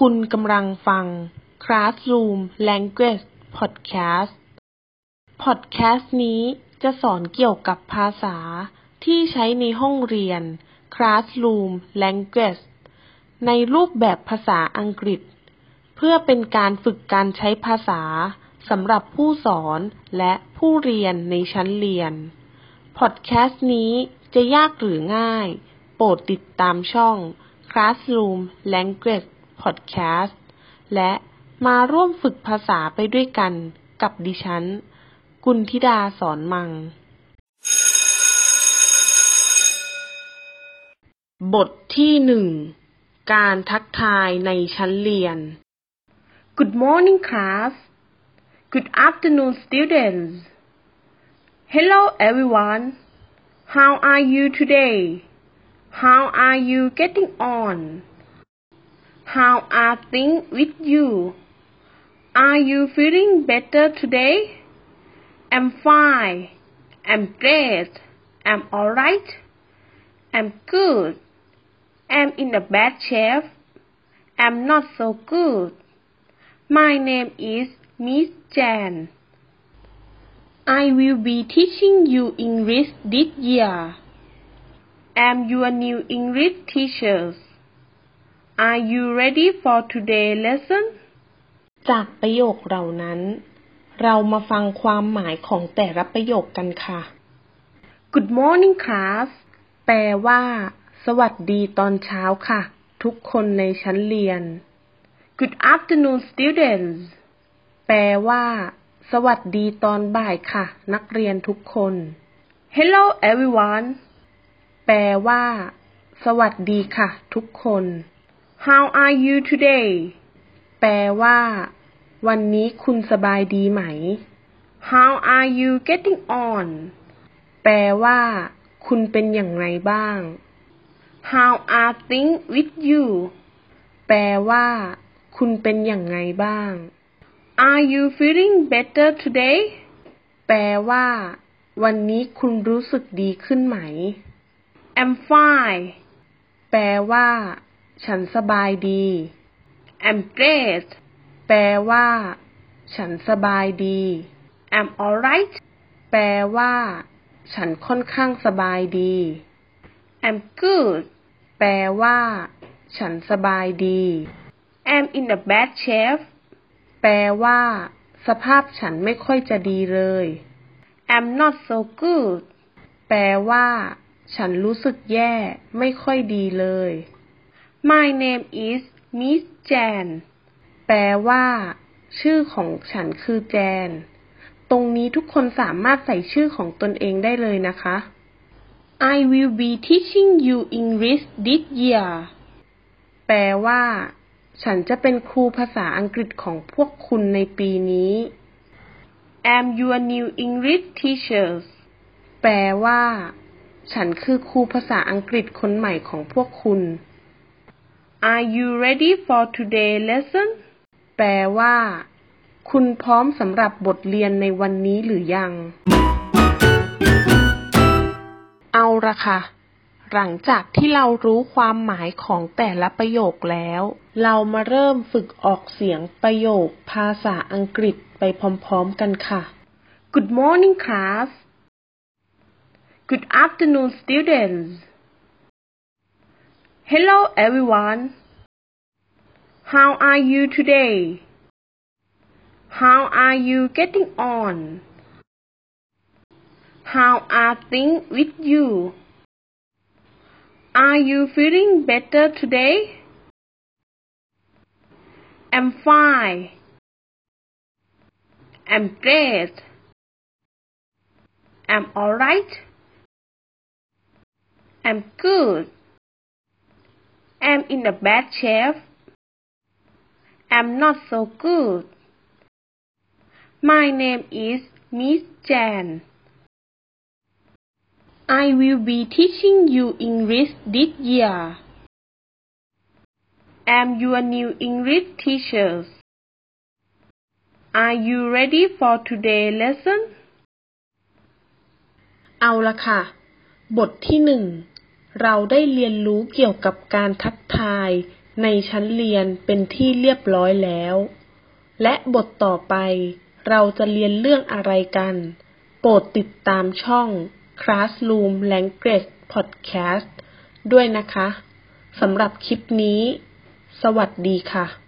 คุณกำลังฟัง Classroom Language Podcast พอดแคสต์นี้จะสอนเกี่ยวกับภาษาที่ใช้ในห้องเรียน Classroom Language ในรูปแบบภาษาอังกฤษ เพื่อเป็นการฝึกการใช้ภาษาสำหรับผู้สอนและผู้เรียนในชั้นเรียน พอดแคสต์นี้จะยากหรือง่าย โปรดติดตามช่อง Classroom Language Podcast และมาร่วมฝึกภาษาไปด้วยกันกับดิฉัน กุลธิดาสอนมัง บทที่หนึ่ง การทักทายในชั้นเรียน Good morning, class. Good afternoon, students. Hello, everyone. How are you today? How are you getting on? How are things with you? Are you feeling better today? I'm fine. I'm great. I'm alright. I'm good. I'm in a bad shape. I'm not so good. My name is Miss Jan. I will be teaching you English this year. I'm your new English teacher. Are you ready for today's lesson? จากประโยคเหล่านั้น เรามาฟังความหมายของแต่ละประโยคกันค่ะ Good morning, class. แปลว่า สวัสดีตอนเช้าค่ะ ทุกคนในชั้นเรียน Good afternoon, students. แปลว่า สวัสดีตอนบ่ายค่ะ นักเรียนทุกคน Hello, everyone. แปลว่า สวัสดีค่ะ ทุกคน How are you today? แปลว่า วันนี้คุณสบายดีไหม How are you getting on? แปลว่า คุณเป็นอย่างไรบ้าง How are things with you? แปลว่า คุณเป็นอย่างไรบ้าง Are you feeling better today? แปลว่า วันนี้คุณรู้สึกดีขึ้นไหม I'm fine. แปลว่า ฉันสบายดี I'm great. แปลว่า ฉันสบายดี I'm alright. แปลว่า ฉันค่อนข้างสบายดี I'm good. แปลว่า ฉันสบายดี I'm in a bad shape. แปลว่า สภาพฉันไม่ค่อยจะดีเลย I'm not so good. แปลว่า ฉันรู้สึกแย่ ไม่ค่อยดีเลย My name is Miss Jan. แปลว่า ชื่อของฉันคือแจน ตรงนี้ทุกคนสามารถใส่ชื่อของตนเองได้เลยนะคะ I will be teaching you English this year. แปลว่า ฉันจะเป็นครูภาษาอังกฤษของพวกคุณในปีนี้ I'm your new English teacher. แปลว่า ฉันคือครูภาษาอังกฤษคนใหม่ของพวกคุณ Are you ready for today lesson? แปลว่า คุณพร้อมสำหรับบทเรียนในวันนี้หรือยัง เอาละค่ะ หลังจากที่เรารู้ความหมายของแต่ละประโยคแล้ว เรามาเริ่มฝึกออกเสียงประโยคภาษาอังกฤษไปพร้อมๆกันค่ะ Good morning, class. Good afternoon, students. Hello, everyone. How are you today? How are you getting on? How are things with you? Are you feeling better today? I'm fine. I'm great. I'm alright. I'm good. I'm in a bad shape. I'm not so good. My name is Miss Jan. I will be teaching you English this year. I'm your new English teacher. Are you ready for today's lesson? เอาละค่ะ บทที่หนึ่ง เราได้เรียนรู้เกี่ยวกับการทักทายในชั้นเรียนเป็นที่เรียบร้อยแล้ว และบทต่อไปเราจะเรียนเรื่องอะไรกัน โปรดติดตามช่อง Classroom Language Podcast ด้วยนะคะ สำหรับคลิปนี้ สวัสดีค่ะ